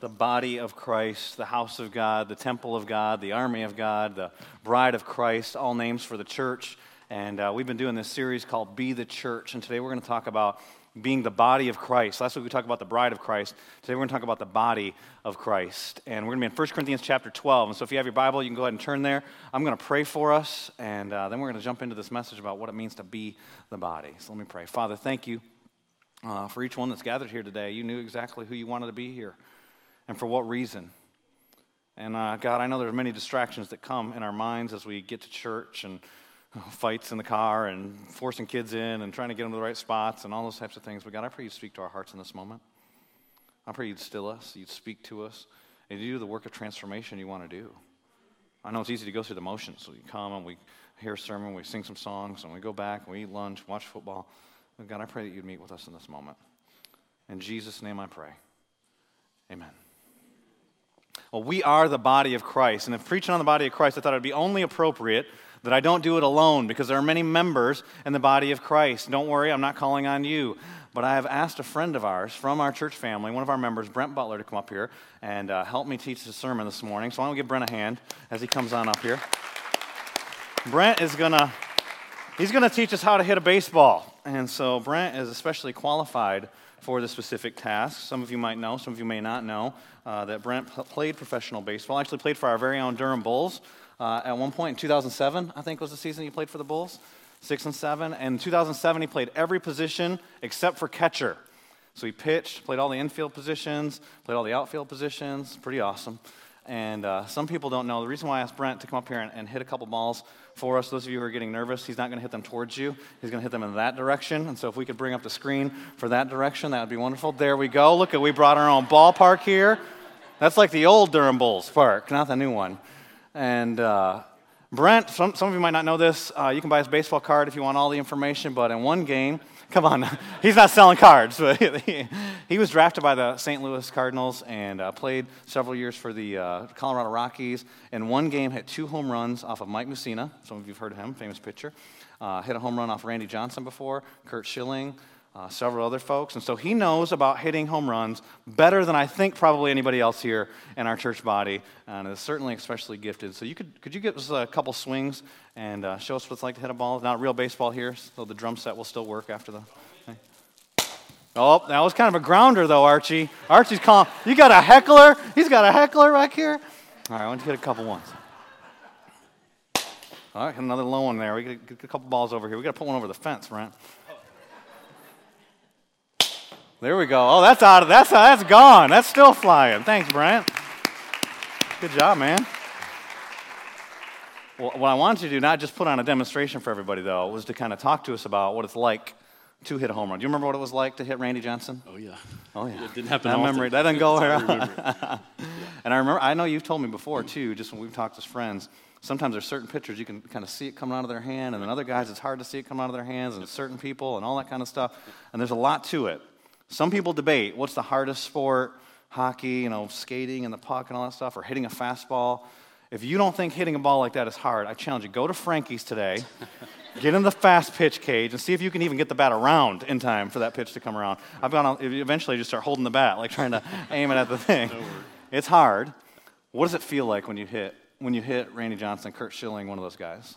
The body of Christ, the house of God, the temple of God, the army of God, the bride of Christ, all names for the church. And uh, we've been doing this series called Be the Church. And today we're going to talk about being the body of Christ. Last week we talked about the bride of Christ. Today we're going to talk about the body of Christ. And we're going to be in 1 Corinthians chapter 12. And so if you have your Bible, you can go ahead and turn there. I'm going to pray for us, and uh, then we're going to jump into this message about what it means to be the body. So let me pray. Father, thank you uh, for each one that's gathered here today. You knew exactly who you wanted to be here and for what reason. And uh, God, I know there are many distractions that come in our minds as we get to church and fights in the car and forcing kids in and trying to get them to the right spots and all those types of things. But God, I pray you speak to our hearts in this moment. I pray you'd still us, you'd speak to us, and you do the work of transformation you want to do. I know it's easy to go through the motions. We come and we hear a sermon, we sing some songs, and we go back and we eat lunch, watch football. But God, I pray that you'd meet with us in this moment. In Jesus' name I pray. Amen. Well, we are the body of Christ. And if preaching on the body of Christ, I thought it would be only appropriate that I don't do it alone because there are many members in the body of Christ. Don't worry, I'm not calling on you. But I have asked a friend of ours from our church family, one of our members, Brent Butler, to come up here and uh, help me teach the sermon this morning. So I want to give Brent a hand as he comes on up here. Brent is going to. He's going to teach us how to hit a baseball. And so Brent is especially qualified for the specific task. Some of you might know, some of you may not know, uh, that Brent p- played professional baseball. Actually, played for our very own Durham Bulls. Uh, at one point in 2007, I think was the season he played for the Bulls, six and seven. And in 2007, he played every position except for catcher. So he pitched, played all the infield positions, played all the outfield positions. Pretty awesome. And uh, some people don't know. The reason why I asked Brent to come up here and, and hit a couple balls for us, those of you who are getting nervous, he's not going to hit them towards you. He's going to hit them in that direction. And so if we could bring up the screen for that direction, that would be wonderful. There we go. Look at, we brought our own ballpark here. That's like the old Durham Bulls park, not the new one. And uh, Brent, some, some of you might not know this. Uh, you can buy his baseball card if you want all the information, but in one game, come on, he's not selling cards, but he, he was drafted by the St. Louis Cardinals and uh, played several years for the uh, Colorado Rockies. In one game, hit two home runs off of Mike Mussina. Some of you have heard of him, famous pitcher. Uh, hit a home run off Randy Johnson before, Curt Schilling, uh, several other folks. And so he knows about hitting home runs better than I think probably anybody else here in our church body, and is certainly especially gifted. So you could, could you give us a couple swings and uh, show us what it's like to hit a ball? Not real baseball here, so the drum set will still work after the. Oh, that was kind of a grounder, though, Archie. Archie's calling. You got a heckler? He's got a heckler right here. All right, I want to hit a couple ones. All right, another low one there. We got a couple balls over here. We got to put one over the fence, Brent. There we go. Oh, that's out of that's uh, that's gone. That's still flying. Thanks, Brent. Good job, man. Well, what I wanted to do, not just put on a demonstration for everybody, though, was to kind of talk to us about what it's like to hit a home run. Do you remember what it was like to hit Randy Johnson? Oh yeah. Oh yeah. It didn't happen That often. memory that doesn't go That's all I around. remember. And I remember, I know you've told me before too, just when we've talked as friends. Sometimes there's certain pitchers you can kind of see it coming out of their hand, and then other guys it's hard to see it coming out of their hands, and certain people and all that kind of stuff. And there's a lot to it. Some people debate what's the hardest sport, hockey, you know, skating and the puck and all that stuff, or hitting a fastball. If you don't think hitting a ball like that is hard, I challenge you, go to Frankie's today, get in the fast pitch cage, and see if you can even get the bat around in time for that pitch to come around. I've gone, on- eventually just start holding the bat, like trying to aim it at the thing. It's hard. What does it feel like when you hit, when you hit Randy Johnson, Curt Schilling, one of those guys?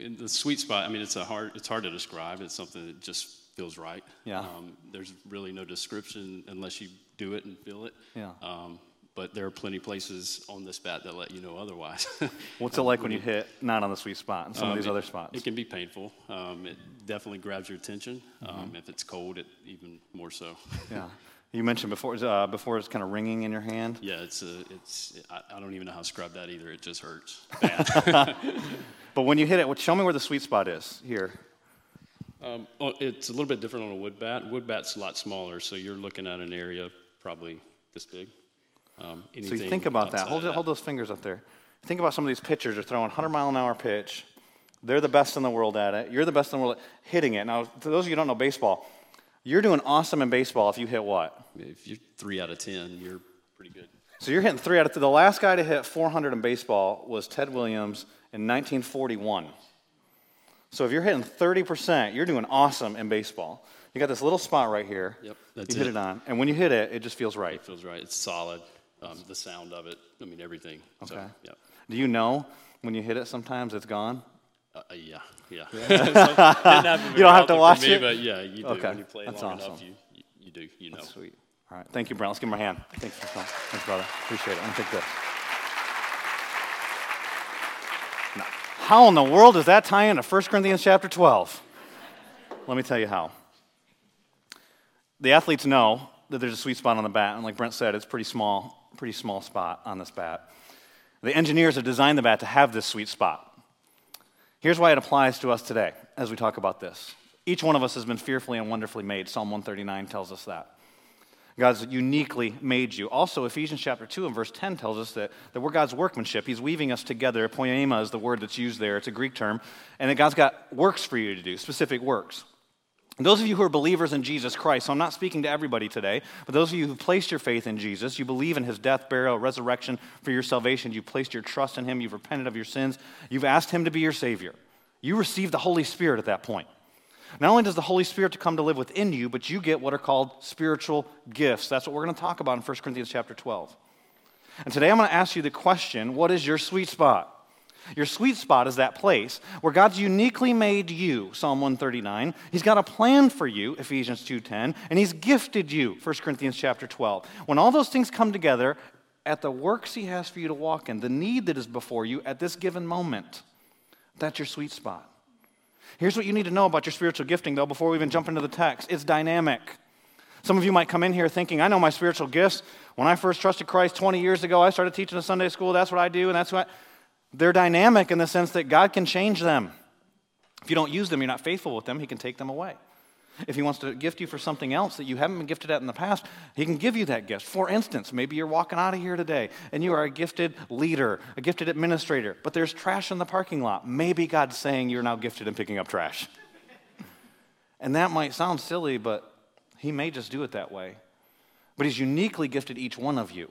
In the sweet spot, I mean, it's a hard. It's hard to describe. It's something that just feels right. Yeah. Um, there's really no description unless you do it and feel it. Yeah. Um, but there are plenty of places on this bat that let you know otherwise. What's it like when you hit not on the sweet spot and some of Um, these it- other spots? It can be painful. Um, it definitely grabs your attention. Mm-hmm. Um, if it's cold, it even more so. Yeah. You mentioned before, uh, before it's kind of ringing in your hand. yeah, it's a, it's. I, I don't even know how to describe that either. It just hurts. But when you hit it, what- show me where the sweet spot is here. Um, well, it's a little bit different on a wood bat. Wood bat's a lot smaller, so you're looking at an area probably this big. Um, So you think about that. Hold, it, hold those fingers up there. Think about some of these pitchers are throwing 100 mile an hour pitch, They're the best in the world at it. You're the best in the world at hitting it. Now, to those of you who don't know baseball, you're doing awesome in baseball if you hit what? If you're three out of 10, you're pretty good. So you're hitting three out of the last guy to hit 400 in baseball was Ted Williams in 1941. So if you're hitting 30%, you're doing awesome in baseball. You got this little spot right here. Yep, that's you hit it. it on, and when you hit it, it just feels right. It feels right. It's solid. Um, the sound of it. I mean, everything. So, Okay. yeah. Do you know when you hit it? Sometimes it's gone. Uh, uh, yeah, yeah. So, You don't have to very often for watch me, it? But yeah, you do. Okay, When you play that's long awesome. enough, you, you, you do. You know. Sweet. All right. Thank you, Brent. Let's give him a hand. Thanks for coming. Thanks, brother. Appreciate it. Me take this. How in the world does that tie into 1 Corinthians chapter 12? Let me tell you how. The athletes know that there's a sweet spot on the bat, and like Brent said, it's pretty small, pretty small spot on this bat. The engineers have designed the bat to have this sweet spot. Here's why it applies to us today as we talk about this. Each one of us has been fearfully and wonderfully made. Psalm 139 tells us that. God's uniquely made you. Also, Ephesians chapter 2 and verse 10 tells us that, that we're God's workmanship. He's weaving us together. Poema is the word that's used there, it's a Greek term. And that God's got works for you to do, specific works. Those of you who are believers in Jesus Christ, so I'm not speaking to everybody today, but those of you who've placed your faith in Jesus, you believe in his death, burial, resurrection for your salvation, you placed your trust in him, you've repented of your sins, you've asked him to be your Savior. You receive the Holy Spirit at that point. Not only does the Holy Spirit come to live within you, but you get what are called spiritual gifts. That's what we're going to talk about in 1 Corinthians chapter 12. And today I'm going to ask you the question what is your sweet spot? Your sweet spot is that place where God's uniquely made you, Psalm 139. He's got a plan for you, Ephesians 2:10, and he's gifted you, 1 Corinthians chapter 12. When all those things come together at the works he has for you to walk in, the need that is before you at this given moment, that's your sweet spot. Here's what you need to know about your spiritual gifting, though, before we even jump into the text it's dynamic. Some of you might come in here thinking, I know my spiritual gifts. When I first trusted Christ 20 years ago, I started teaching a Sunday school. That's what I do, and that's what. They're dynamic in the sense that God can change them. If you don't use them, you're not faithful with them, He can take them away. If He wants to gift you for something else that you haven't been gifted at in the past, He can give you that gift. For instance, maybe you're walking out of here today and you are a gifted leader, a gifted administrator, but there's trash in the parking lot. Maybe God's saying you're now gifted in picking up trash. And that might sound silly, but He may just do it that way. But He's uniquely gifted each one of you.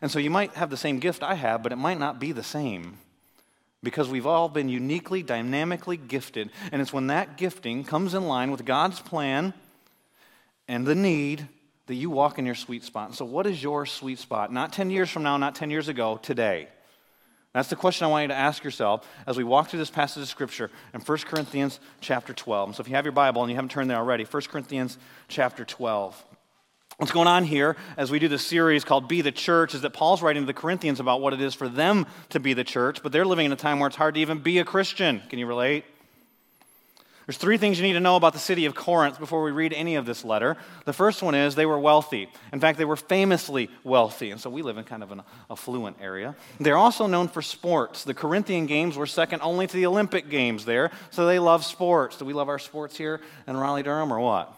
And so you might have the same gift I have, but it might not be the same because we've all been uniquely, dynamically gifted. And it's when that gifting comes in line with God's plan and the need that you walk in your sweet spot. So, what is your sweet spot? Not 10 years from now, not 10 years ago, today. That's the question I want you to ask yourself as we walk through this passage of Scripture in 1 Corinthians chapter 12. So, if you have your Bible and you haven't turned there already, 1 Corinthians chapter 12. What's going on here as we do this series called Be the Church is that Paul's writing to the Corinthians about what it is for them to be the church, but they're living in a time where it's hard to even be a Christian. Can you relate? There's three things you need to know about the city of Corinth before we read any of this letter. The first one is they were wealthy. In fact, they were famously wealthy, and so we live in kind of an affluent area. They're also known for sports. The Corinthian games were second only to the Olympic games there, so they love sports. Do we love our sports here in Raleigh Durham or what?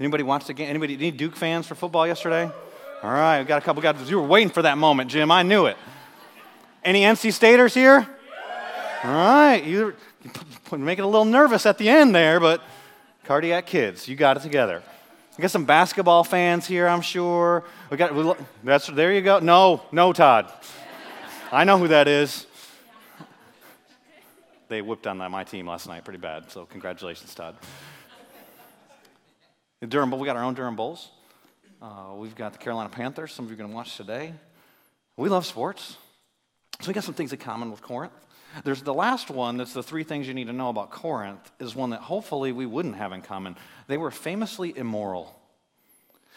Anybody watch the game? Anybody any Duke fans for football yesterday? All right, we got a couple guys. You were waiting for that moment, Jim. I knew it. Any NC Staters here? All right, you make it a little nervous at the end there, but cardiac kids, you got it together. We got some basketball fans here, I'm sure. We got we, that's there you go. No, no, Todd. I know who that is. They whipped on my team last night pretty bad, so congratulations, Todd. Durham Bull, we got our own Durham Bulls. Uh, we've got the Carolina Panthers. Some of you are going to watch today. We love sports. So we got some things in common with Corinth. There's the last one that's the three things you need to know about Corinth is one that hopefully we wouldn't have in common. They were famously immoral.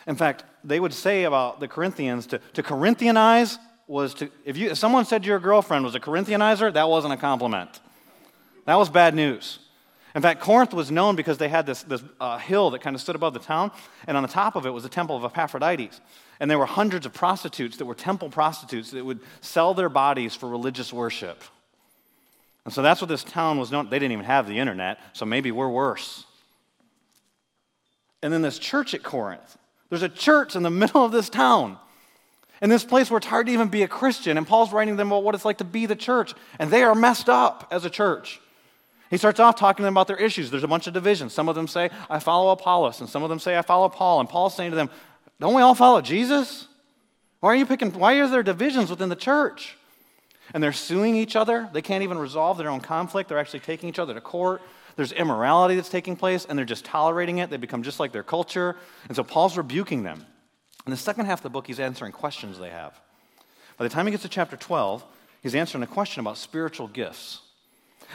In fact, they would say about the Corinthians to, to Corinthianize was to, if, you, if someone said your girlfriend was a Corinthianizer, that wasn't a compliment. That was bad news. In fact, Corinth was known because they had this, this uh, hill that kind of stood above the town, and on the top of it was the temple of Epaphrodites. And there were hundreds of prostitutes that were temple prostitutes that would sell their bodies for religious worship. And so that's what this town was known. They didn't even have the internet, so maybe we're worse. And then this church at Corinth. There's a church in the middle of this town. in this place where it's hard to even be a Christian. And Paul's writing them about what it's like to be the church. And they are messed up as a church. He starts off talking to them about their issues. There's a bunch of divisions. Some of them say, I follow Apollos, and some of them say, I follow Paul. And Paul's saying to them, Don't we all follow Jesus? Why are you picking, why are there divisions within the church? And they're suing each other. They can't even resolve their own conflict. They're actually taking each other to court. There's immorality that's taking place, and they're just tolerating it. They become just like their culture. And so Paul's rebuking them. In the second half of the book, he's answering questions they have. By the time he gets to chapter 12, he's answering a question about spiritual gifts.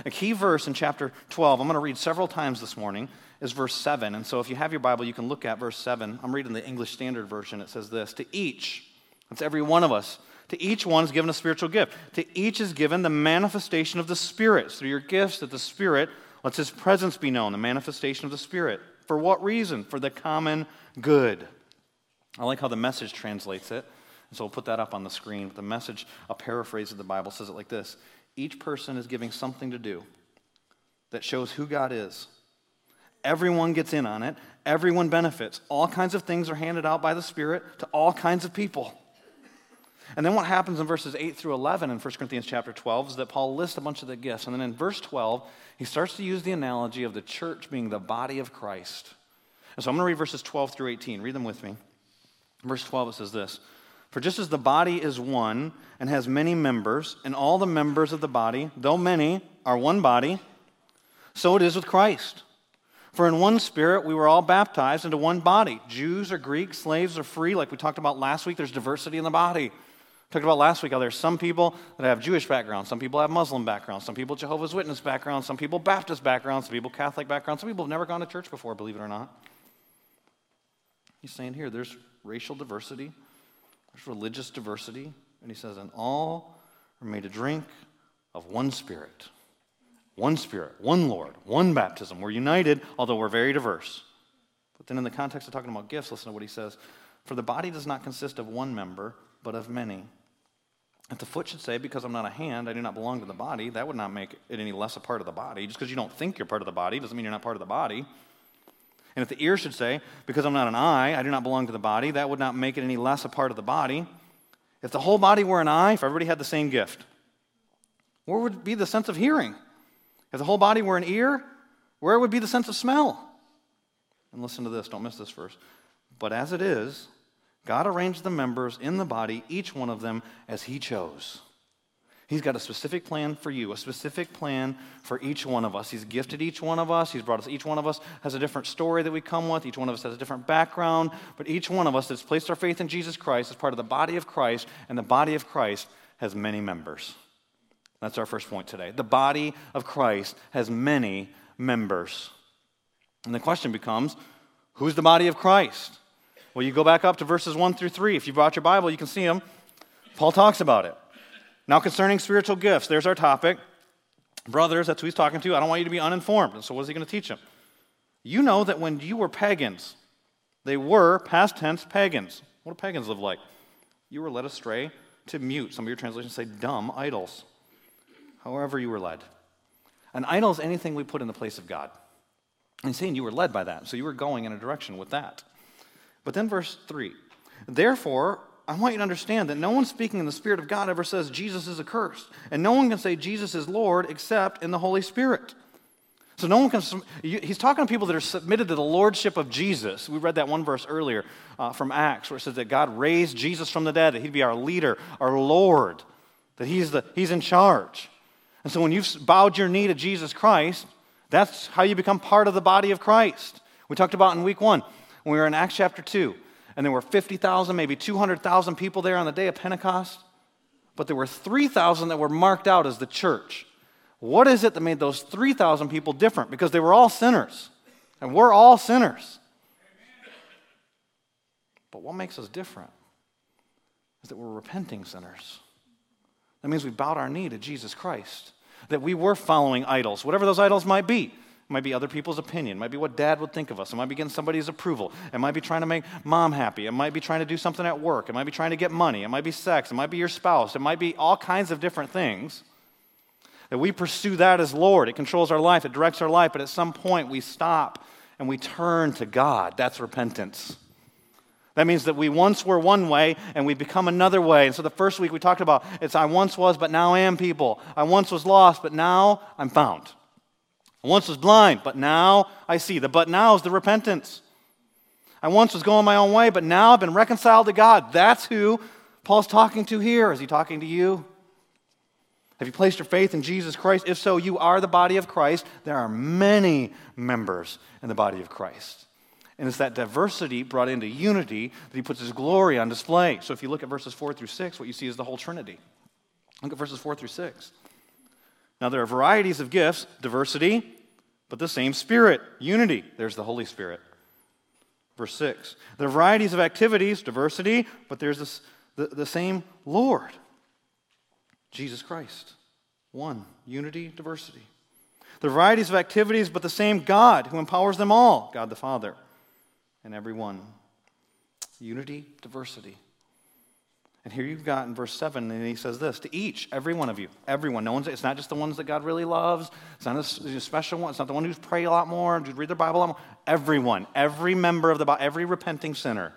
A key verse in chapter 12, I'm going to read several times this morning, is verse 7. And so if you have your Bible, you can look at verse 7. I'm reading the English Standard Version. It says this To each, that's every one of us, to each one is given a spiritual gift. To each is given the manifestation of the Spirit. Through your gifts, that the Spirit lets His presence be known, the manifestation of the Spirit. For what reason? For the common good. I like how the message translates it. So we'll put that up on the screen. The message, a paraphrase of the Bible, says it like this Each person is giving something to do that shows who God is. Everyone gets in on it, everyone benefits. All kinds of things are handed out by the Spirit to all kinds of people. And then what happens in verses 8 through 11 in 1 Corinthians chapter 12 is that Paul lists a bunch of the gifts. And then in verse 12, he starts to use the analogy of the church being the body of Christ. And so I'm going to read verses 12 through 18. Read them with me. Verse 12, it says this For just as the body is one and has many members, and all the members of the body, though many, are one body, so it is with Christ. For in one spirit we were all baptized into one body Jews or Greeks, slaves or free, like we talked about last week, there's diversity in the body. Talked about last week how there's some people that have Jewish background, some people have Muslim background, some people Jehovah's Witness background, some people Baptist background, some people Catholic background, some people have never gone to church before, believe it or not. He's saying here there's racial diversity, there's religious diversity, and he says, and all are made to drink of one spirit. One spirit, one Lord, one baptism. We're united, although we're very diverse. But then, in the context of talking about gifts, listen to what he says For the body does not consist of one member, but of many. If the foot should say, Because I'm not a hand, I do not belong to the body, that would not make it any less a part of the body. Just because you don't think you're part of the body doesn't mean you're not part of the body. And if the ear should say, Because I'm not an eye, I do not belong to the body, that would not make it any less a part of the body. If the whole body were an eye, if everybody had the same gift, where would be the sense of hearing? If the whole body were an ear, where would be the sense of smell? And listen to this, don't miss this verse. But as it is, God arranged the members in the body, each one of them, as He chose. He's got a specific plan for you, a specific plan for each one of us. He's gifted each one of us. He's brought us, each one of us has a different story that we come with. Each one of us has a different background. But each one of us that's placed our faith in Jesus Christ is part of the body of Christ, and the body of Christ has many members. That's our first point today. The body of Christ has many members. And the question becomes who's the body of Christ? Well, you go back up to verses 1 through 3. If you brought your Bible, you can see them. Paul talks about it. Now, concerning spiritual gifts, there's our topic. Brothers, that's who he's talking to. I don't want you to be uninformed. And so, what is he going to teach them? You know that when you were pagans, they were, past tense, pagans. What do pagans live like? You were led astray to mute. Some of your translations say dumb idols. However, you were led. An idol is anything we put in the place of God. And he's saying you were led by that. So you were going in a direction with that. But then, verse 3 Therefore, I want you to understand that no one speaking in the Spirit of God ever says Jesus is accursed. And no one can say Jesus is Lord except in the Holy Spirit. So no one can, he's talking to people that are submitted to the lordship of Jesus. We read that one verse earlier uh, from Acts where it says that God raised Jesus from the dead, that he'd be our leader, our Lord, that he's, the, he's in charge. And so when you've bowed your knee to Jesus Christ, that's how you become part of the body of Christ. We talked about in week one when we were in Acts chapter 2 and there were 50,000, maybe 200,000 people there on the day of Pentecost, but there were 3,000 that were marked out as the church. What is it that made those 3,000 people different? Because they were all sinners, and we're all sinners. But what makes us different is that we're repenting sinners. That means we bowed our knee to Jesus Christ, that we were following idols, whatever those idols might be. It might be other people's opinion. It might be what dad would think of us. It might be getting somebody's approval. It might be trying to make mom happy. It might be trying to do something at work. It might be trying to get money. It might be sex. It might be your spouse. It might be all kinds of different things. That we pursue that as Lord. It controls our life, it directs our life, but at some point we stop and we turn to God. That's repentance. That means that we once were one way and we become another way. And so the first week we talked about it's I once was, but now I am people. I once was lost, but now I'm found. I once was blind, but now I see. The but now is the repentance. I once was going my own way, but now I've been reconciled to God. That's who Paul's talking to here. Is he talking to you? Have you placed your faith in Jesus Christ? If so, you are the body of Christ. There are many members in the body of Christ. And it's that diversity brought into unity that he puts his glory on display. So if you look at verses 4 through 6, what you see is the whole Trinity. Look at verses 4 through 6. Now, there are varieties of gifts, diversity, but the same Spirit, unity. There's the Holy Spirit. Verse 6. There are varieties of activities, diversity, but there's this, the, the same Lord, Jesus Christ. One, unity, diversity. The varieties of activities, but the same God who empowers them all, God the Father and every one. Unity, diversity. And here you've got in verse 7, and he says this to each, every one of you, everyone. No one's, it's not just the ones that God really loves. It's not a, special one. It's not the one who's pray a lot more, who's read their Bible a lot more. Everyone, every member of the body, every repenting sinner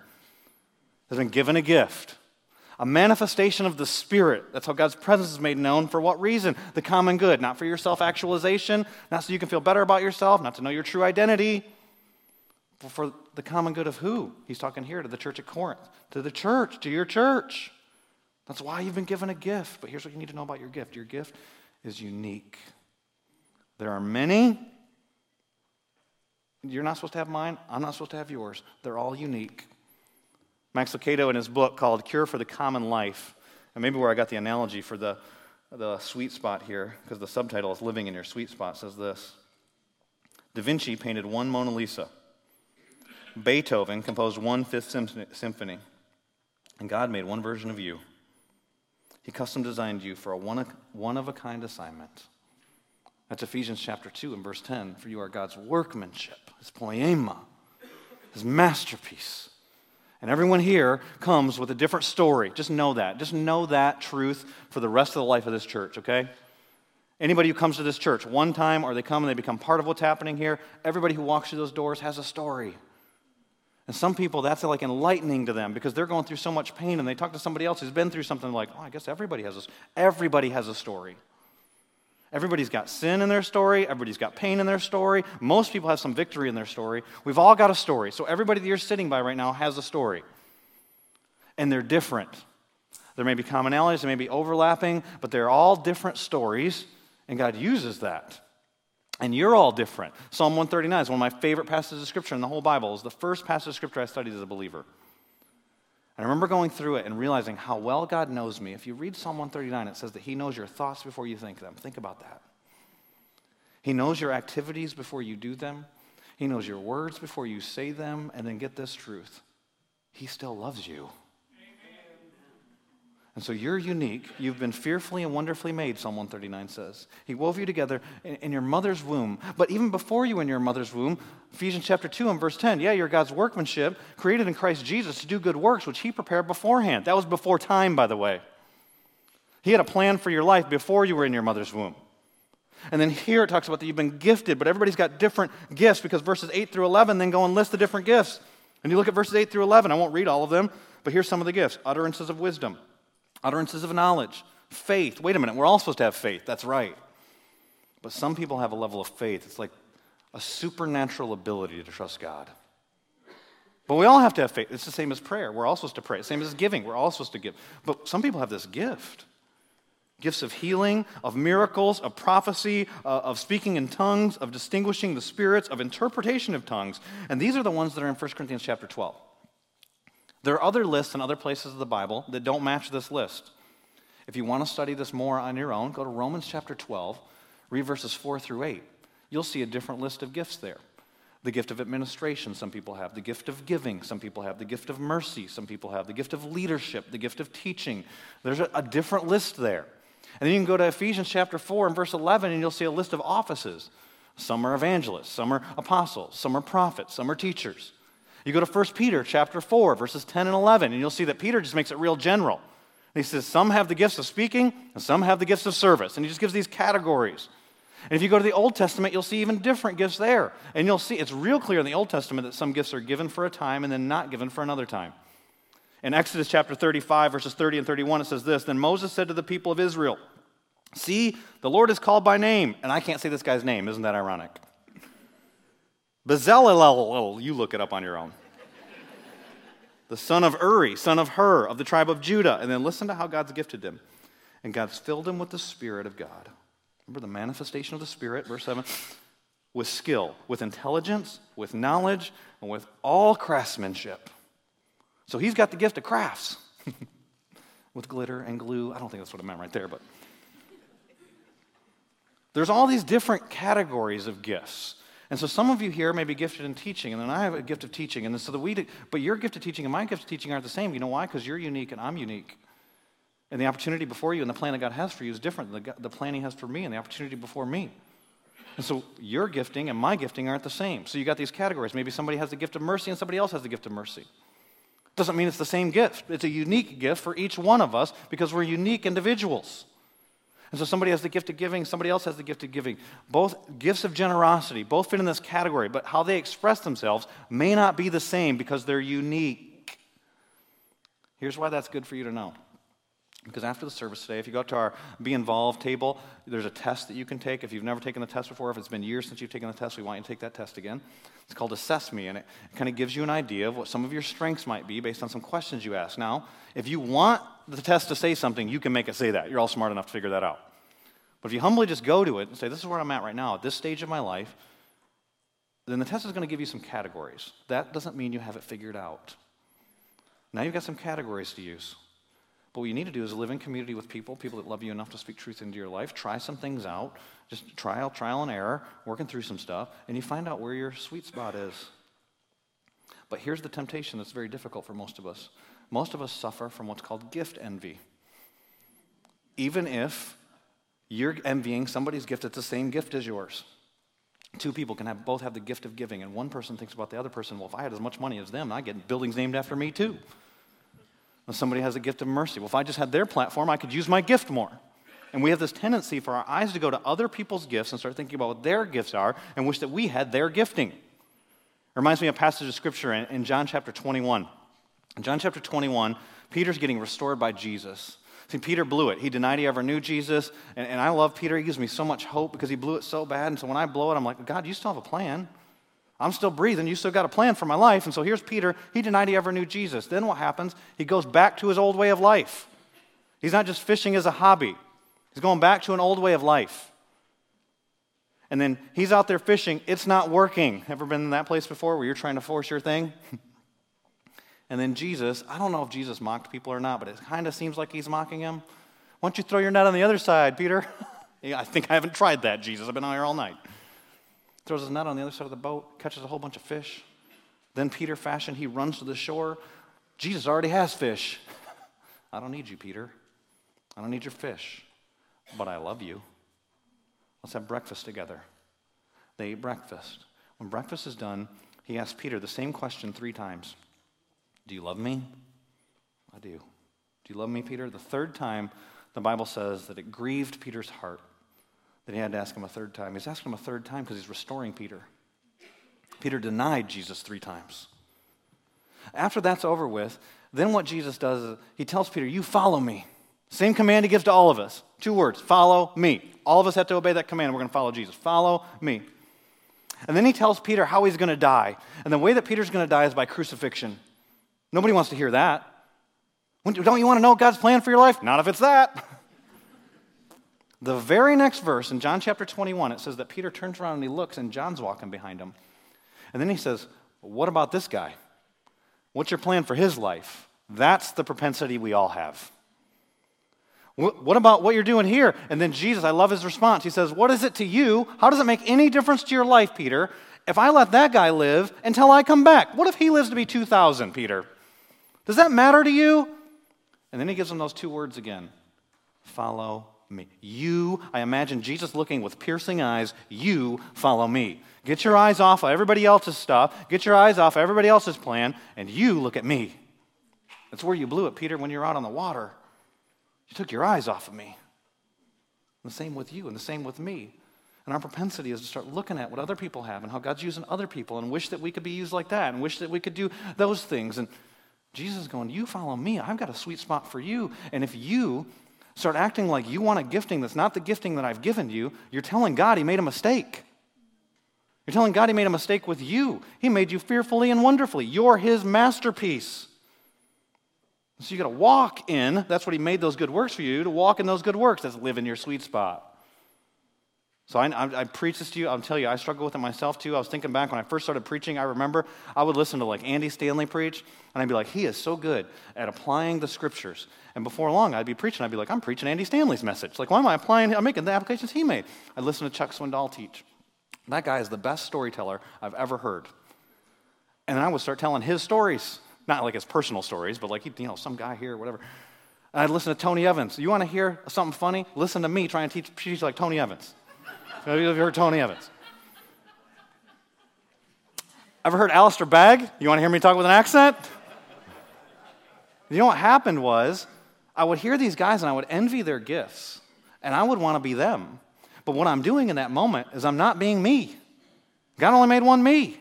has been given a gift, a manifestation of the Spirit. That's how God's presence is made known. For what reason? The common good, not for your self actualization, not so you can feel better about yourself, not to know your true identity but for the common good of who? He's talking here to the church at Corinth, to the church, to your church. That's why you've been given a gift. But here's what you need to know about your gift your gift is unique. There are many. You're not supposed to have mine. I'm not supposed to have yours. They're all unique. Max Lucado, in his book called Cure for the Common Life, and maybe where I got the analogy for the, the sweet spot here, because the subtitle is Living in Your Sweet Spot, says this Da Vinci painted one Mona Lisa. Beethoven composed one fifth symphony, and God made one version of you. He custom designed you for a one of a kind assignment. That's Ephesians chapter 2 and verse 10. For you are God's workmanship, his poema, his masterpiece. And everyone here comes with a different story. Just know that. Just know that truth for the rest of the life of this church, okay? Anybody who comes to this church one time or they come and they become part of what's happening here, everybody who walks through those doors has a story. And some people, that's like enlightening to them because they're going through so much pain and they talk to somebody else who's been through something like, oh, I guess everybody has a, everybody has a story. Everybody's got sin in their story. Everybody's got pain in their story. Most people have some victory in their story. We've all got a story. So everybody that you're sitting by right now has a story. And they're different. There may be commonalities, there may be overlapping, but they're all different stories, and God uses that. And you're all different. Psalm 139 is one of my favorite passages of Scripture in the whole Bible. It's the first passage of Scripture I studied as a believer. And I remember going through it and realizing how well God knows me. If you read Psalm 139, it says that He knows your thoughts before you think them. Think about that. He knows your activities before you do them. He knows your words before you say them. And then get this truth He still loves you. And so you're unique. You've been fearfully and wonderfully made, Psalm 139 says. He wove you together in, in, your mother's womb. But even before you in your mother's womb, Ephesians chapter 2 and verse 10, yeah, you're God's workmanship, created in Christ Jesus to do good works, which He prepared beforehand. That was before time, by the way. He had a plan for your life before you were in your mother's womb. And then here it talks about that you've been gifted, but everybody's got different gifts because verses 8 through 11 then go and list the different gifts. And you look at verses 8 through 11, I won't read all of them, but here's some of the gifts utterances of wisdom utterances of knowledge, faith. Wait a minute, we're all supposed to have faith. That's right. But some people have a level of faith. It's like a supernatural ability to trust God. But we all have to have faith. It's the same as prayer. We're all supposed to pray. Same as giving. We're all supposed to give. But some people have this gift gifts of healing, of miracles, of prophecy, uh, of speaking in tongues, of distinguishing the spirits, of interpretation of tongues. And these are the ones that are in 1 Corinthians chapter 12. There are other lists in other places of the Bible that don't match this list. If you want to study this more on your own, go to Romans chapter 12, read verses 4 through 8. You'll see a different list of gifts there. The gift of administration, some people have. The gift of giving, some people have. The gift of mercy, some people have. The gift of leadership, the gift of teaching. There's a, a different list there. And then you can go to Ephesians chapter 4 and verse 11, and you'll see a list of offices. Some are evangelists, some are apostles, some are prophets, some are teachers. You go to 1 Peter chapter 4, verses 10 and 11, and you'll see that Peter just makes it real general. he says, Some have the gifts of speaking, and some have the gifts of service. And he just gives these categories. And if you go to the Old Testament, you'll see even different gifts there. And you'll see it's real clear in the Old Testament that some gifts are given for a time and then not given for another time. In Exodus chapter 35, verses 30 and 31, it says this Then Moses said to the people of Israel, See, the Lord is called by name. And I can't say this guy's name. Isn't that ironic? Bezalel, you look it up on your own. the son of Uri, son of Hur, of the tribe of Judah. And then listen to how God's gifted him. And God's filled him with the Spirit of God. Remember the manifestation of the Spirit, verse 7? With skill, with intelligence, with knowledge, and with all craftsmanship. So he's got the gift of crafts with glitter and glue. I don't think that's what it meant right there, but there's all these different categories of gifts. And so some of you here may be gifted in teaching, and then I have a gift of teaching. And so the we, but your gift of teaching and my gift of teaching aren't the same. You know why? Because you're unique and I'm unique. And the opportunity before you and the plan that God has for you is different than the, the plan He has for me and the opportunity before me. And so your gifting and my gifting aren't the same. So you got these categories. Maybe somebody has the gift of mercy and somebody else has the gift of mercy. Doesn't mean it's the same gift. It's a unique gift for each one of us because we're unique individuals. And so somebody has the gift of giving, somebody else has the gift of giving. Both gifts of generosity, both fit in this category, but how they express themselves may not be the same because they're unique. Here's why that's good for you to know. Because after the service today, if you go to our Be Involved table, there's a test that you can take. If you've never taken the test before, if it's been years since you've taken the test, we want you to take that test again. It's called Assess Me, and it kind of gives you an idea of what some of your strengths might be based on some questions you ask. Now, if you want the test to say something, you can make it say that. You're all smart enough to figure that out. But if you humbly just go to it and say, This is where I'm at right now, at this stage of my life, then the test is going to give you some categories. That doesn't mean you have it figured out. Now you've got some categories to use. But what you need to do is live in community with people, people that love you enough to speak truth into your life. Try some things out, just trial, trial and error, working through some stuff, and you find out where your sweet spot is. But here's the temptation that's very difficult for most of us. Most of us suffer from what's called gift envy. Even if you're envying somebody's gift it's the same gift as yours. Two people can have, both have the gift of giving, and one person thinks about the other person, well, if I had as much money as them, I'd get buildings named after me too. somebody has a gift of mercy. Well, if I just had their platform, I could use my gift more. And we have this tendency for our eyes to go to other people's gifts and start thinking about what their gifts are and wish that we had their gifting. It reminds me of a passage of scripture in, in John chapter 21. In John chapter 21, Peter's getting restored by Jesus. See, Peter blew it. He denied he ever knew Jesus. And, and I love Peter. He gives me so much hope because he blew it so bad. And so when I blow it, I'm like, God, you still have a plan. I'm still breathing. You still got a plan for my life. And so here's Peter. He denied he ever knew Jesus. Then what happens? He goes back to his old way of life. He's not just fishing as a hobby, he's going back to an old way of life. And then he's out there fishing. It's not working. Ever been in that place before where you're trying to force your thing? And then Jesus, I don't know if Jesus mocked people or not, but it kind of seems like he's mocking him. Why don't you throw your net on the other side, Peter? yeah, I think I haven't tried that, Jesus. I've been out here all night. Throws his net on the other side of the boat, catches a whole bunch of fish. Then Peter, fashion, he runs to the shore. Jesus already has fish. I don't need you, Peter. I don't need your fish, but I love you. Let's have breakfast together. They eat breakfast. When breakfast is done, he asks Peter the same question three times. Do you love me? I do. Do you love me, Peter? The third time, the Bible says that it grieved Peter's heart that he had to ask him a third time. He's asking him a third time because he's restoring Peter. Peter denied Jesus three times. After that's over with, then what Jesus does is he tells Peter, You follow me. Same command he gives to all of us. Two words follow me. All of us have to obey that command. We're going to follow Jesus. Follow me. And then he tells Peter how he's going to die. And the way that Peter's going to die is by crucifixion. Nobody wants to hear that. Don't you want to know God's plan for your life? Not if it's that. The very next verse in John chapter 21, it says that Peter turns around and he looks, and John's walking behind him. And then he says, What about this guy? What's your plan for his life? That's the propensity we all have. What about what you're doing here? And then Jesus, I love his response. He says, What is it to you? How does it make any difference to your life, Peter, if I let that guy live until I come back? What if he lives to be 2,000, Peter? Does that matter to you? And then he gives them those two words again follow me. You, I imagine Jesus looking with piercing eyes, you follow me. Get your eyes off of everybody else's stuff, get your eyes off of everybody else's plan, and you look at me. That's where you blew it, Peter, when you're out on the water. You took your eyes off of me. And the same with you, and the same with me. And our propensity is to start looking at what other people have and how God's using other people and wish that we could be used like that and wish that we could do those things. And Jesus is going, You follow me. I've got a sweet spot for you. And if you start acting like you want a gifting that's not the gifting that I've given you, you're telling God he made a mistake. You're telling God he made a mistake with you. He made you fearfully and wonderfully. You're his masterpiece. So you got to walk in, that's what he made those good works for you, to walk in those good works. That's live in your sweet spot. So I, I, I, preach this to you. I'll tell you, I struggle with it myself too. I was thinking back when I first started preaching, I remember I would listen to like Andy Stanley preach, and I'd be like, he is so good at applying the scriptures. And before long, I'd be preaching, I'd be like, I'm preaching Andy Stanley's message. Like, why am I applying, I'm making the applications he made. I'd listen to Chuck Swindoll teach. That guy is the best storyteller I've ever heard. And I would start telling his stories, not like his personal stories, but like, you know, some guy here, whatever. And I'd listen to Tony Evans. You want to hear something funny? Listen to me try and teach, teach like Tony Evans. Have you ever heard Tony Evans? Ever heard Alistair Begg? You want to hear me talk with an accent? You know what happened was, I would hear these guys and I would envy their gifts, and I would want to be them. But what I'm doing in that moment is I'm not being me. God only made one me.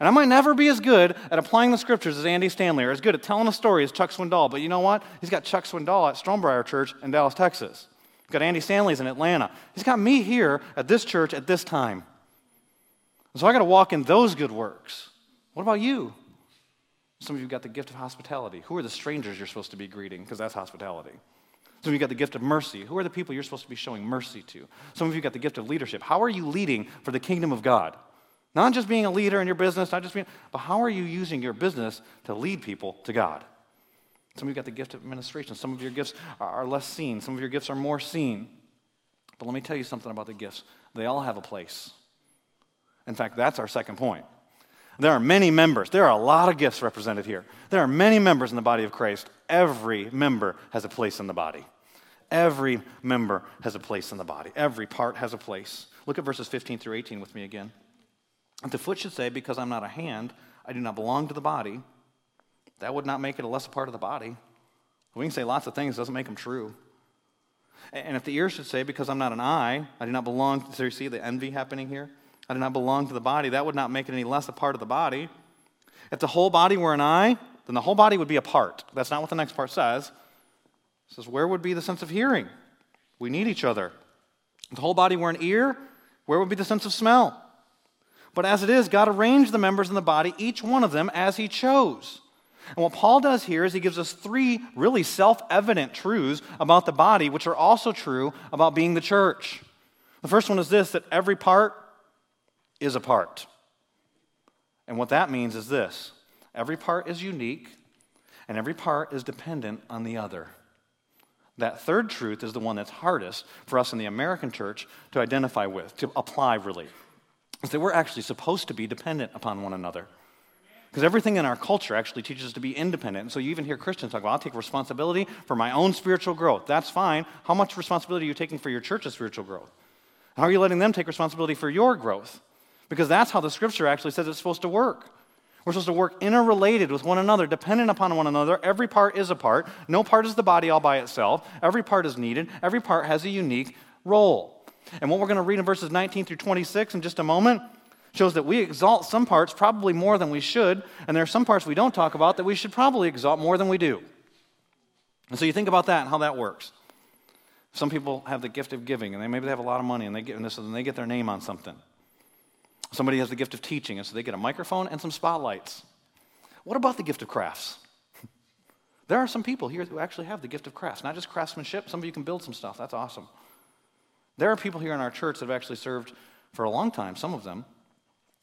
And I might never be as good at applying the scriptures as Andy Stanley or as good at telling a story as Chuck Swindoll. But you know what? He's got Chuck Swindoll at Stonebriar Church in Dallas, Texas. He's got Andy Stanley's in Atlanta. He's got me here at this church at this time. So I got to walk in those good works. What about you? Some of you got the gift of hospitality. Who are the strangers you're supposed to be greeting? Because that's hospitality. Some of you got the gift of mercy. Who are the people you're supposed to be showing mercy to? Some of you got the gift of leadership. How are you leading for the kingdom of God? Not just being a leader in your business, not just being, but how are you using your business to lead people to God? Some of you got the gift of administration. Some of your gifts are less seen. Some of your gifts are more seen. But let me tell you something about the gifts. They all have a place. In fact, that's our second point. There are many members. There are a lot of gifts represented here. There are many members in the body of Christ. Every member has a place in the body. Every member has a place in the body. Every part has a place. Look at verses 15 through 18 with me again. The foot should say, Because I'm not a hand, I do not belong to the body, that would not make it a lesser part of the body. We can say lots of things, doesn't make them true. And if the ear should say, Because I'm not an eye, I do not belong, so you see the envy happening here? I do not belong to the body, that would not make it any less a part of the body. If the whole body were an eye, then the whole body would be a part. That's not what the next part says. It says, Where would be the sense of hearing? We need each other. If the whole body were an ear, where would be the sense of smell? But as it is, God arranged the members in the body, each one of them as He chose. And what Paul does here is he gives us three really self evident truths about the body, which are also true about being the church. The first one is this that every part is a part. And what that means is this every part is unique, and every part is dependent on the other. That third truth is the one that's hardest for us in the American church to identify with, to apply really. Is that we're actually supposed to be dependent upon one another. Because everything in our culture actually teaches us to be independent. And so you even hear Christians talk, well, I'll take responsibility for my own spiritual growth. That's fine. How much responsibility are you taking for your church's spiritual growth? How are you letting them take responsibility for your growth? Because that's how the scripture actually says it's supposed to work. We're supposed to work interrelated with one another, dependent upon one another. Every part is a part. No part is the body all by itself. Every part is needed. Every part has a unique role. And what we're going to read in verses 19 through 26 in just a moment shows that we exalt some parts probably more than we should, and there are some parts we don't talk about that we should probably exalt more than we do. And so you think about that and how that works. Some people have the gift of giving, and they maybe they have a lot of money, and they get and this, and they get their name on something. Somebody has the gift of teaching, and so they get a microphone and some spotlights. What about the gift of crafts? There are some people here who actually have the gift of crafts, not just craftsmanship. Some of you can build some stuff. That's awesome. There are people here in our church that have actually served for a long time, some of them,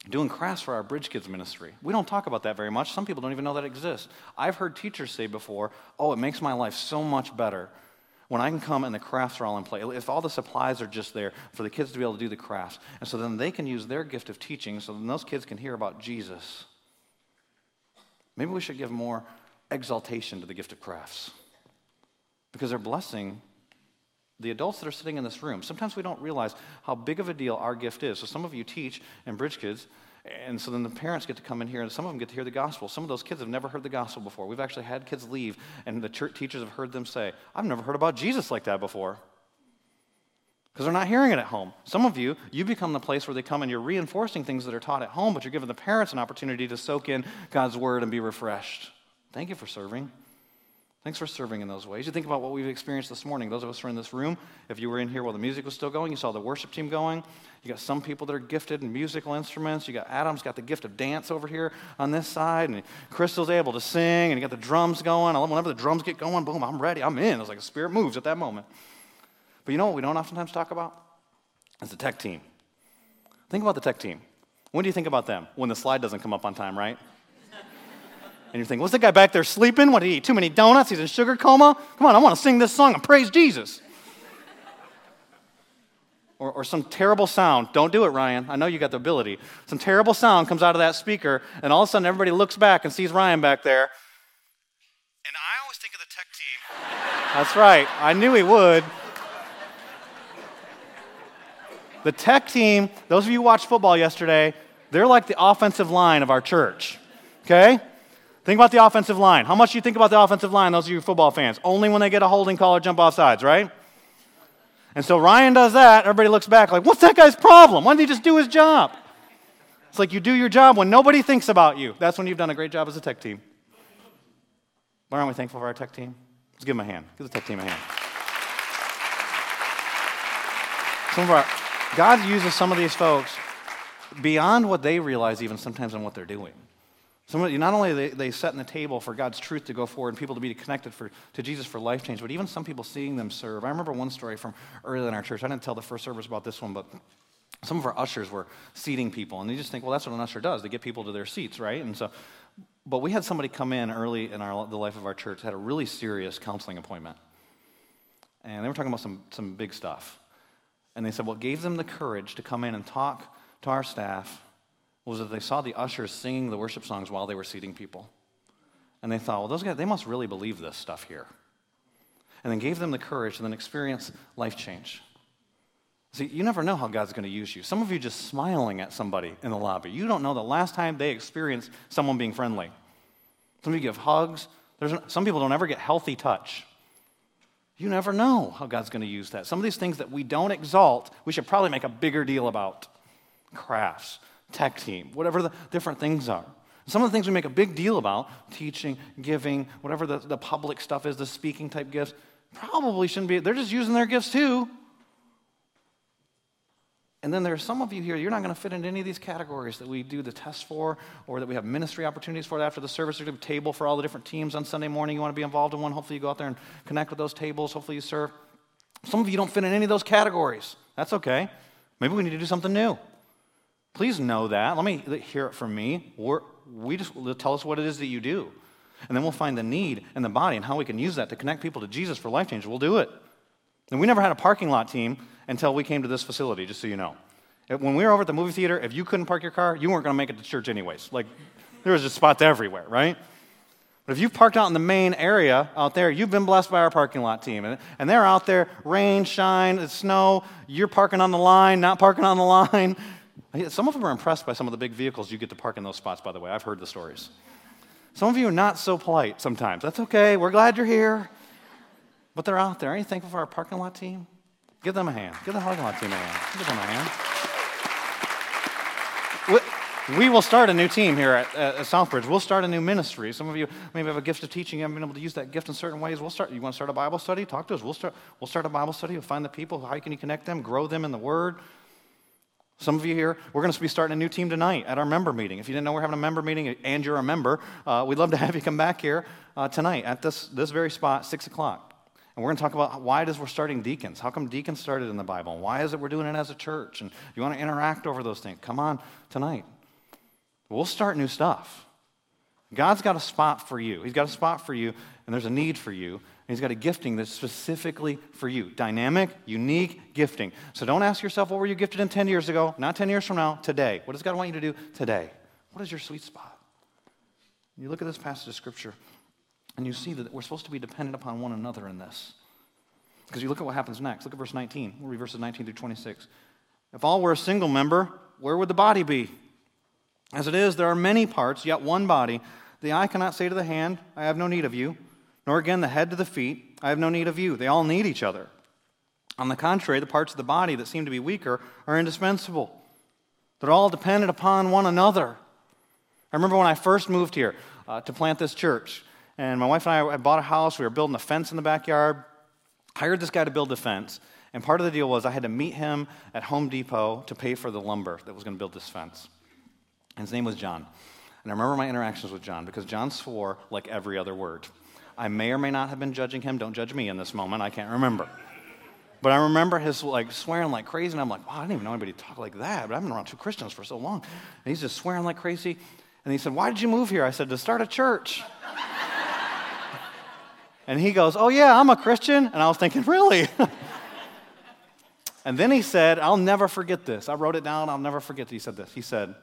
doing crafts for our Bridge Kids ministry. We don't talk about that very much. Some people don't even know that exists. I've heard teachers say before, oh, it makes my life so much better when I can come and the crafts are all in play. If all the supplies are just there for the kids to be able to do the crafts. And so then they can use their gift of teaching so then those kids can hear about Jesus. Maybe we should give more exaltation to the gift of crafts because they're blessing the adults that are sitting in this room, sometimes we don't realize how big of a deal our gift is. So some of you teach in Bridge Kids, and so then the parents get to come in here, and some of them get to hear the gospel. Some of those kids have never heard the gospel before. We've actually had kids leave, and the church teachers have heard them say, I've never heard about Jesus like that before. Because they're not hearing it at home. Some of you, you become the place where they come and you're reinforcing things that are taught at home, but you're giving the parents an opportunity to soak in God's word and be refreshed. Thank you for serving. Thanks for serving in those ways. You think about what we've experienced this morning. Those of us who are in this room, if you were in here while the music was still going, you saw the worship team going. You got some people that are gifted in musical instruments. You got Adam's got the gift of dance over here on this side, and Crystal's able to sing, and you got the drums going. Whenever the drums get going, boom, I'm ready. I'm in. It's like a spirit moves at that moment. But you know what we don't oftentimes talk about? It's the tech team. Think about the tech team. When do you think about them? When the slide doesn't come up on time, right? And you're thinking, what's the guy back there sleeping? What did he eat? Too many donuts? He's in sugar coma? Come on, I want to sing this song and praise Jesus. Or, or some terrible sound. Don't do it, Ryan. I know you got the ability. Some terrible sound comes out of that speaker, and all of a sudden everybody looks back and sees Ryan back there. And I always think of the tech team. That's right. I knew he would. The tech team, those of you who watched football yesterday, they're like the offensive line of our church. Okay? Think about the offensive line. How much do you think about the offensive line, those of you football fans? Only when they get a holding call or jump off sides, right? And so Ryan does that. Everybody looks back like, what's that guy's problem? Why didn't he just do his job? It's like you do your job when nobody thinks about you. That's when you've done a great job as a tech team. Why aren't we thankful for our tech team? Let's give them a hand. Give the tech team a hand. Some of our, God uses some of these folks beyond what they realize, even sometimes, on what they're doing. Some, not only they, they setting the table for God's truth to go forward and people to be connected for, to Jesus for life change, but even some people seeing them serve. I remember one story from early in our church. I didn't tell the first service about this one, but some of our ushers were seating people, and you just think, well, that's what an usher does. They get people to their seats, right? And so, but we had somebody come in early in our, the life of our church, had a really serious counseling appointment. And they were talking about some, some big stuff. And they said, what gave them the courage to come in and talk to our staff was that they saw the ushers singing the worship songs while they were seating people. And they thought, well, those guys, they must really believe this stuff here. And then gave them the courage to then experience life change. See, you never know how God's going to use you. Some of you just smiling at somebody in the lobby. You don't know the last time they experienced someone being friendly. Some of you give hugs. There's, some people don't ever get healthy touch. You never know how God's going to use that. Some of these things that we don't exalt, we should probably make a bigger deal about. Crafts, tech team, whatever the different things are. Some of the things we make a big deal about, teaching, giving, whatever the, the public stuff is, the speaking type gifts, probably shouldn't be. They're just using their gifts too. And then there's some of you here, you're not going to fit into any of these categories that we do the test for or that we have ministry opportunities for after the service. There's a table for all the different teams on Sunday morning. You want to be involved in one. Hopefully, you go out there and connect with those tables. Hopefully, you serve. Some of you don't fit in any of those categories. That's okay. Maybe we need to do something new. Please know that. Let me hear it from me. We're, we just tell us what it is that you do. And then we'll find the need in the body and how we can use that to connect people to Jesus for life change. We'll do it. And we never had a parking lot team until we came to this facility, just so you know. When we were over at the movie theater, if you couldn't park your car, you weren't going to make it to church anyways. Like, there was just spots everywhere, right? But if you've parked out in the main area out there, you've been blessed by our parking lot team. And, and they're out there, rain, shine, snow. You're parking on the line, not parking on the line. Some of them are impressed by some of the big vehicles you get to park in those spots, by the way. I've heard the stories. Some of you are not so polite sometimes. That's okay. We're glad you're here. But they're out there. Aren't you thankful for our parking lot team? Give them a hand. Give the parking lot team a hand. Give them a hand. We will start a new team here at, at Southbridge. We'll start a new ministry. Some of you maybe have a gift of teaching. You haven't been able to use that gift in certain ways. We'll start. You want to start a Bible study? Talk to us. We'll start. We'll start a Bible study. We'll find the people. How can you connect them? Grow them in the Word. Some of you here, we're going to be starting a new team tonight at our member meeting. If you didn't know we're having a member meeting and you're a member, uh, we'd love to have you come back here uh, tonight at this, this very spot, 6 o'clock. And we're going to talk about why it is we're starting deacons. How come deacons started in the Bible? And why is it we're doing it as a church? And you want to interact over those things? Come on tonight. We'll start new stuff. God's got a spot for you. He's got a spot for you, and there's a need for you. He's got a gifting that's specifically for you dynamic, unique gifting. So don't ask yourself, what were you gifted in 10 years ago? Not 10 years from now, today. What does God want you to do today? What is your sweet spot? You look at this passage of Scripture, and you see that we're supposed to be dependent upon one another in this. Because you look at what happens next. Look at verse 19. We'll read verses 19 through 26. If all were a single member, where would the body be? As it is, there are many parts, yet one body. The eye cannot say to the hand, I have no need of you nor again the head to the feet. I have no need of you. They all need each other. On the contrary, the parts of the body that seem to be weaker are indispensable. They're all dependent upon one another. I remember when I first moved here uh, to plant this church, And my wife and I had bought a house. We were building a fence in the backyard. Hired this guy to build the fence. And part of the deal was I had to meet him at Home Depot to pay for the lumber that was going to build this fence. And his name was John. And I remember my interactions with John because John swore like every other word. I may or may not have been judging him. Don't judge me in this moment. I can't remember. But I remember his like swearing like crazy, and I'm like, wow, I didn't even know anybody talk like that. But I've been around two Christians for so long. And he's just swearing like crazy. And he said, Why did you move here? I said, To start a church. and he goes, Oh, yeah, I'm a Christian. And I was thinking, Really? and then he said, I'll never forget this. I wrote it down. I'll never forget that he said this. He said,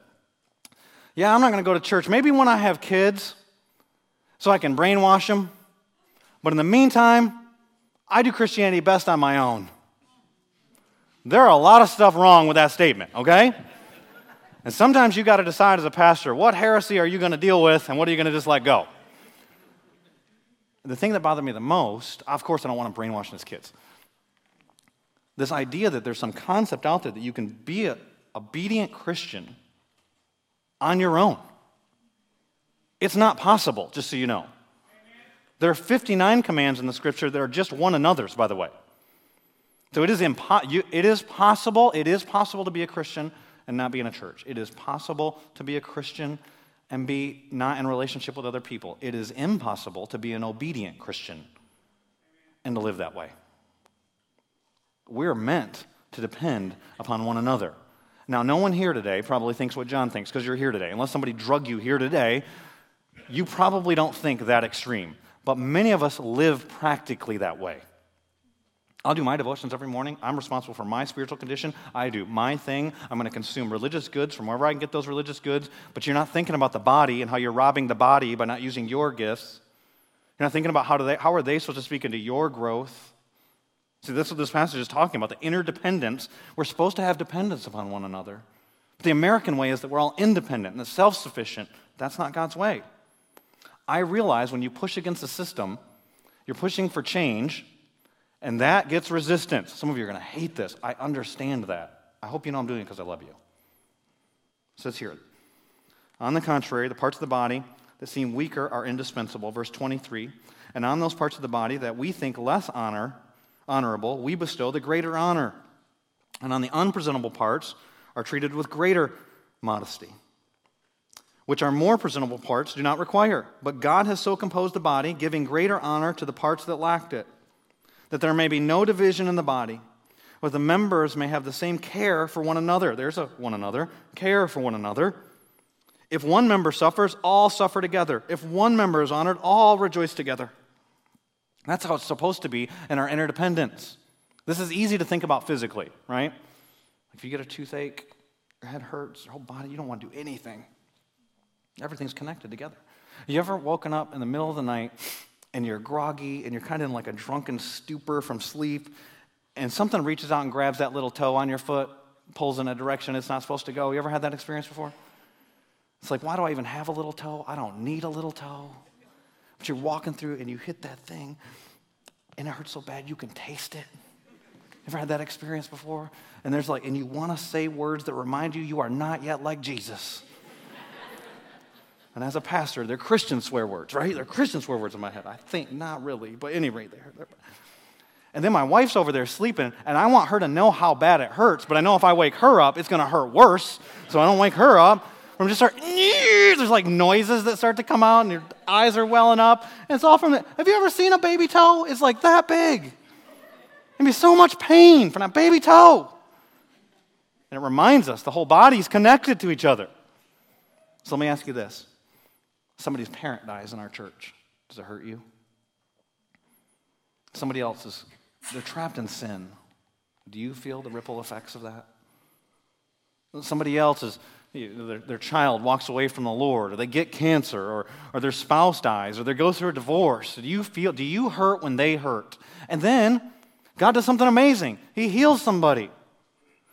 Yeah, I'm not going to go to church. Maybe when I have kids so I can brainwash them. But in the meantime, I do Christianity best on my own. There are a lot of stuff wrong with that statement, okay? And sometimes you got to decide as a pastor what heresy are you going to deal with and what are you going to just let go? The thing that bothered me the most, of course, I don't want to brainwash his kids. This idea that there's some concept out there that you can be an obedient Christian on your own. It's not possible, just so you know. There are 59 commands in the scripture that are just one another's, by the way. So it is, impo- you, it is possible, it is possible to be a Christian and not be in a church. It is possible to be a Christian and be not in relationship with other people. It is impossible to be an obedient Christian and to live that way. We're meant to depend upon one another. Now, no one here today probably thinks what John thinks because you're here today. Unless somebody drug you here today, you probably don't think that extreme. But many of us live practically that way. I'll do my devotions every morning. I'm responsible for my spiritual condition. I do my thing. I'm going to consume religious goods from wherever I can get those religious goods. But you're not thinking about the body and how you're robbing the body by not using your gifts. You're not thinking about how, do they, how are they supposed to speak into your growth. See, that's what this passage is talking about the interdependence. We're supposed to have dependence upon one another. But the American way is that we're all independent and self sufficient. That's not God's way. I realize when you push against the system, you're pushing for change and that gets resistance. Some of you are going to hate this. I understand that. I hope you know I'm doing it because I love you. It says here, on the contrary, the parts of the body that seem weaker are indispensable. Verse 23. And on those parts of the body that we think less honor, honorable, we bestow the greater honor. And on the unpresentable parts are treated with greater modesty, which our more presentable parts do not require. But God has so composed the body, giving greater honor to the parts that lacked it that there may be no division in the body, but the members may have the same care for one another. There's a one another, care for one another. If one member suffers, all suffer together. If one member is honored, all rejoice together. That's how it's supposed to be in our interdependence. This is easy to think about physically, right? If you get a toothache, your head hurts, your whole body, you don't want to do anything. Everything's connected together. You ever woken up in the middle of the night and you're groggy and you're kind of in like a drunken stupor from sleep, and something reaches out and grabs that little toe on your foot, pulls in a direction it's not supposed to go. You ever had that experience before? It's like, why do I even have a little toe? I don't need a little toe. But you're walking through and you hit that thing, and it hurts so bad you can taste it. Ever had that experience before? And there's like, and you want to say words that remind you you are not yet like Jesus. And as a pastor, they're Christian swear words, right? They're Christian swear words in my head. I think not really, but anyway, they're, and then my wife's over there sleeping, and I want her to know how bad it hurts, but I know if I wake her up, it's going to hurt worse. So I don't wake her up. I'm just start, there's like noises that start to come out, and your eyes are welling up. And it's all from the, have you ever seen a baby toe? It's like that big. It'd be so much pain from that baby toe. And it reminds us the whole body's connected to each other. So let me ask you this Somebody's parent dies in our church. Does it hurt you? Somebody else is, they're trapped in sin. Do you feel the ripple effects of that? Somebody else is, their, their child walks away from the Lord, or they get cancer, or, or their spouse dies, or they go through a divorce. Do you feel, do you hurt when they hurt? And then God does something amazing. He heals somebody.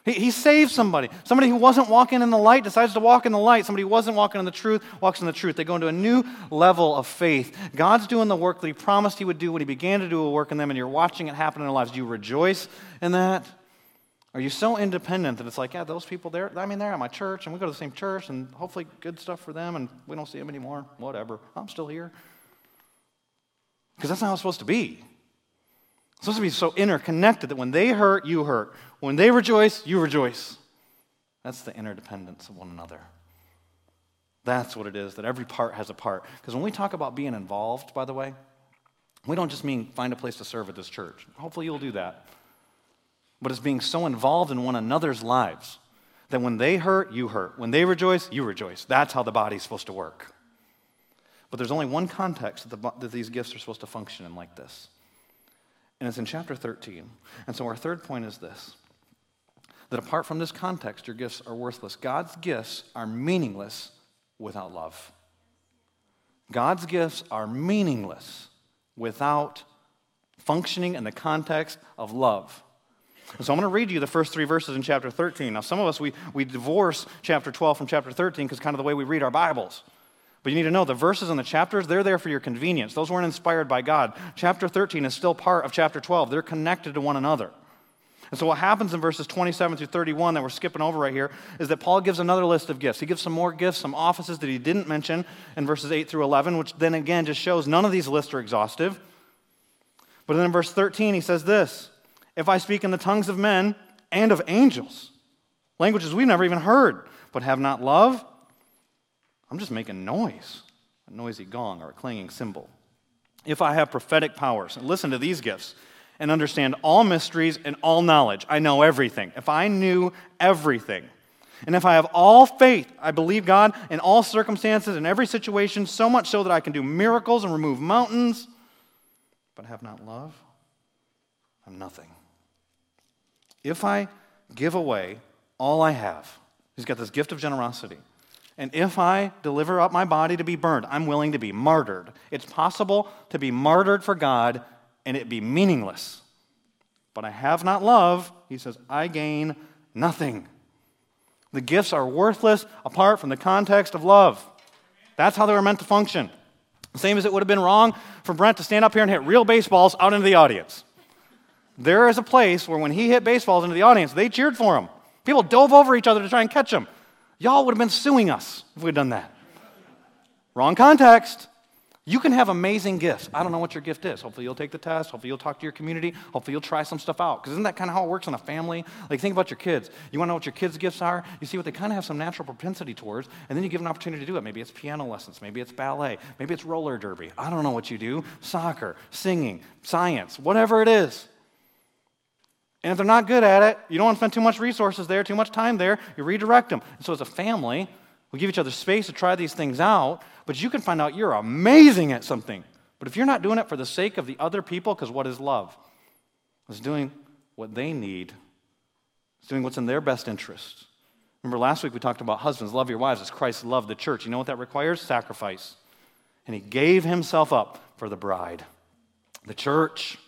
He, he saves somebody. Somebody who wasn't walking in the light decides to walk in the light. Somebody who wasn't walking in the truth walks in the truth. They go into a new level of faith. God's doing the work that He promised He would do when He began to do a work in them, and you're watching it happen in their lives. Do you rejoice in that? Are you so independent that it's like, yeah, those people there, I mean, they're at my church, and we go to the same church, and hopefully good stuff for them, and we don't see them anymore. Whatever. I'm still here. Because that's not how it's supposed to be. It's supposed to be so interconnected that when they hurt, you hurt. When they rejoice, you rejoice. That's the interdependence of one another. That's what it is, that every part has a part. Because when we talk about being involved, by the way, we don't just mean find a place to serve at this church. Hopefully, you'll do that. But it's being so involved in one another's lives that when they hurt, you hurt. When they rejoice, you rejoice. That's how the body's supposed to work. But there's only one context that, the, that these gifts are supposed to function in like this. And it's in chapter 13. And so our third point is this that apart from this context, your gifts are worthless. God's gifts are meaningless without love. God's gifts are meaningless without functioning in the context of love. So I'm going to read you the first three verses in chapter 13. Now, some of us, we, we divorce chapter 12 from chapter 13 because kind of the way we read our Bibles. But you need to know the verses and the chapters, they're there for your convenience. Those weren't inspired by God. Chapter 13 is still part of chapter 12, they're connected to one another. And so, what happens in verses 27 through 31 that we're skipping over right here is that Paul gives another list of gifts. He gives some more gifts, some offices that he didn't mention in verses 8 through 11, which then again just shows none of these lists are exhaustive. But then in verse 13, he says this If I speak in the tongues of men and of angels, languages we've never even heard, but have not love, I'm just making noise, a noisy gong or a clanging cymbal. If I have prophetic powers, and listen to these gifts and understand all mysteries and all knowledge. I know everything. If I knew everything, and if I have all faith, I believe God in all circumstances, in every situation, so much so that I can do miracles and remove mountains, but have not love, I'm nothing. If I give away all I have, he's got this gift of generosity. And if I deliver up my body to be burned, I'm willing to be martyred. It's possible to be martyred for God and it be meaningless. But I have not love, he says, I gain nothing. The gifts are worthless apart from the context of love. That's how they were meant to function. Same as it would have been wrong for Brent to stand up here and hit real baseballs out into the audience. There is a place where when he hit baseballs into the audience, they cheered for him. People dove over each other to try and catch him. Y'all would have been suing us if we'd done that. Wrong context. You can have amazing gifts. I don't know what your gift is. Hopefully, you'll take the test. Hopefully, you'll talk to your community. Hopefully, you'll try some stuff out. Because isn't that kind of how it works in a family? Like, think about your kids. You want to know what your kids' gifts are? You see what they kind of have some natural propensity towards, and then you give an opportunity to do it. Maybe it's piano lessons. Maybe it's ballet. Maybe it's roller derby. I don't know what you do. Soccer, singing, science, whatever it is. And if they're not good at it, you don't want to spend too much resources there, too much time there. You redirect them. And so, as a family, we give each other space to try these things out, but you can find out you're amazing at something. But if you're not doing it for the sake of the other people, because what is love? It's doing what they need, it's doing what's in their best interest. Remember last week we talked about husbands, love your wives as Christ loved the church. You know what that requires? Sacrifice. And he gave himself up for the bride, the church,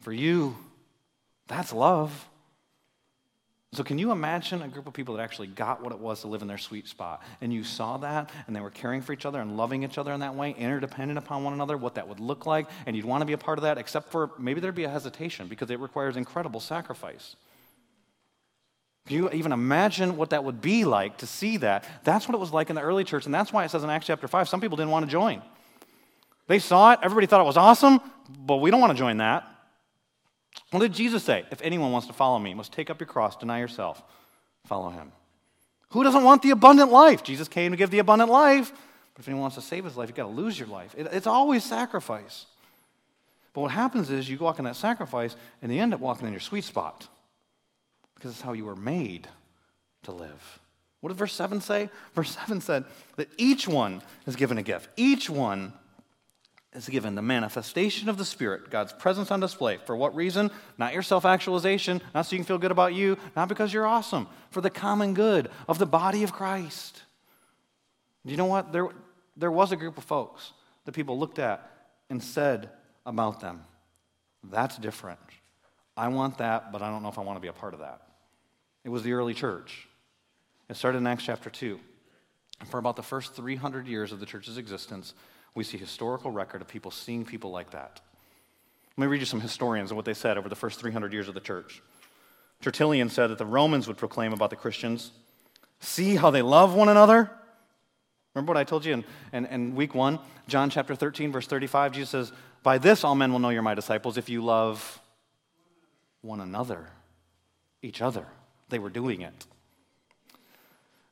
for you. That's love. So, can you imagine a group of people that actually got what it was to live in their sweet spot? And you saw that, and they were caring for each other and loving each other in that way, interdependent upon one another, what that would look like, and you'd want to be a part of that, except for maybe there'd be a hesitation because it requires incredible sacrifice. Can you even imagine what that would be like to see that? That's what it was like in the early church, and that's why it says in Acts chapter 5 some people didn't want to join. They saw it, everybody thought it was awesome, but we don't want to join that. What did Jesus say? If anyone wants to follow me, must take up your cross, deny yourself, follow him. Who doesn't want the abundant life? Jesus came to give the abundant life. But if anyone wants to save his life, you've got to lose your life. It, it's always sacrifice. But what happens is you walk in that sacrifice and you end up walking in your sweet spot because it's how you were made to live. What did verse 7 say? Verse 7 said that each one is given a gift. Each one is given the manifestation of the Spirit, God's presence on display. For what reason? Not your self actualization, not so you can feel good about you, not because you're awesome, for the common good of the body of Christ. Do you know what? There, there was a group of folks that people looked at and said about them, That's different. I want that, but I don't know if I want to be a part of that. It was the early church. It started in Acts chapter 2. And for about the first 300 years of the church's existence, we see historical record of people seeing people like that. Let me read you some historians and what they said over the first 300 years of the church. Tertullian said that the Romans would proclaim about the Christians see how they love one another. Remember what I told you in, in, in week one? John chapter 13, verse 35, Jesus says, By this all men will know you're my disciples if you love one another, each other. They were doing it.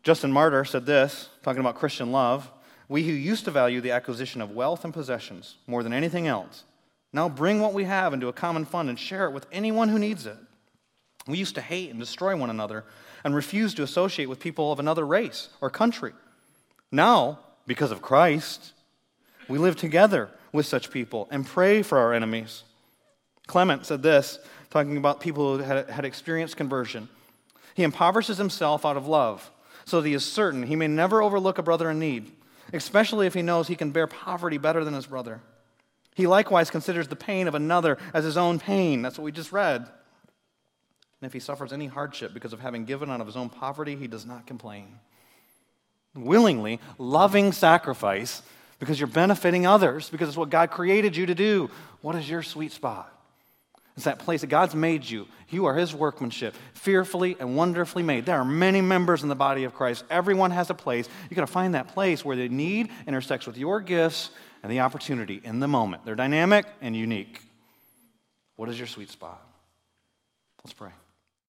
Justin Martyr said this, talking about Christian love We who used to value the acquisition of wealth and possessions more than anything else now bring what we have into a common fund and share it with anyone who needs it. We used to hate and destroy one another and refuse to associate with people of another race or country. Now, because of Christ, we live together with such people and pray for our enemies. Clement said this, talking about people who had, had experienced conversion. He impoverishes himself out of love, so that he is certain he may never overlook a brother in need, especially if he knows he can bear poverty better than his brother. He likewise considers the pain of another as his own pain. That's what we just read. And if he suffers any hardship because of having given out of his own poverty, he does not complain. Willingly, loving sacrifice because you're benefiting others, because it's what God created you to do. What is your sweet spot? It's that place that God's made you. You are His workmanship, fearfully and wonderfully made. There are many members in the body of Christ. Everyone has a place. You've got to find that place where the need intersects with your gifts and the opportunity in the moment. They're dynamic and unique. What is your sweet spot? Let's pray.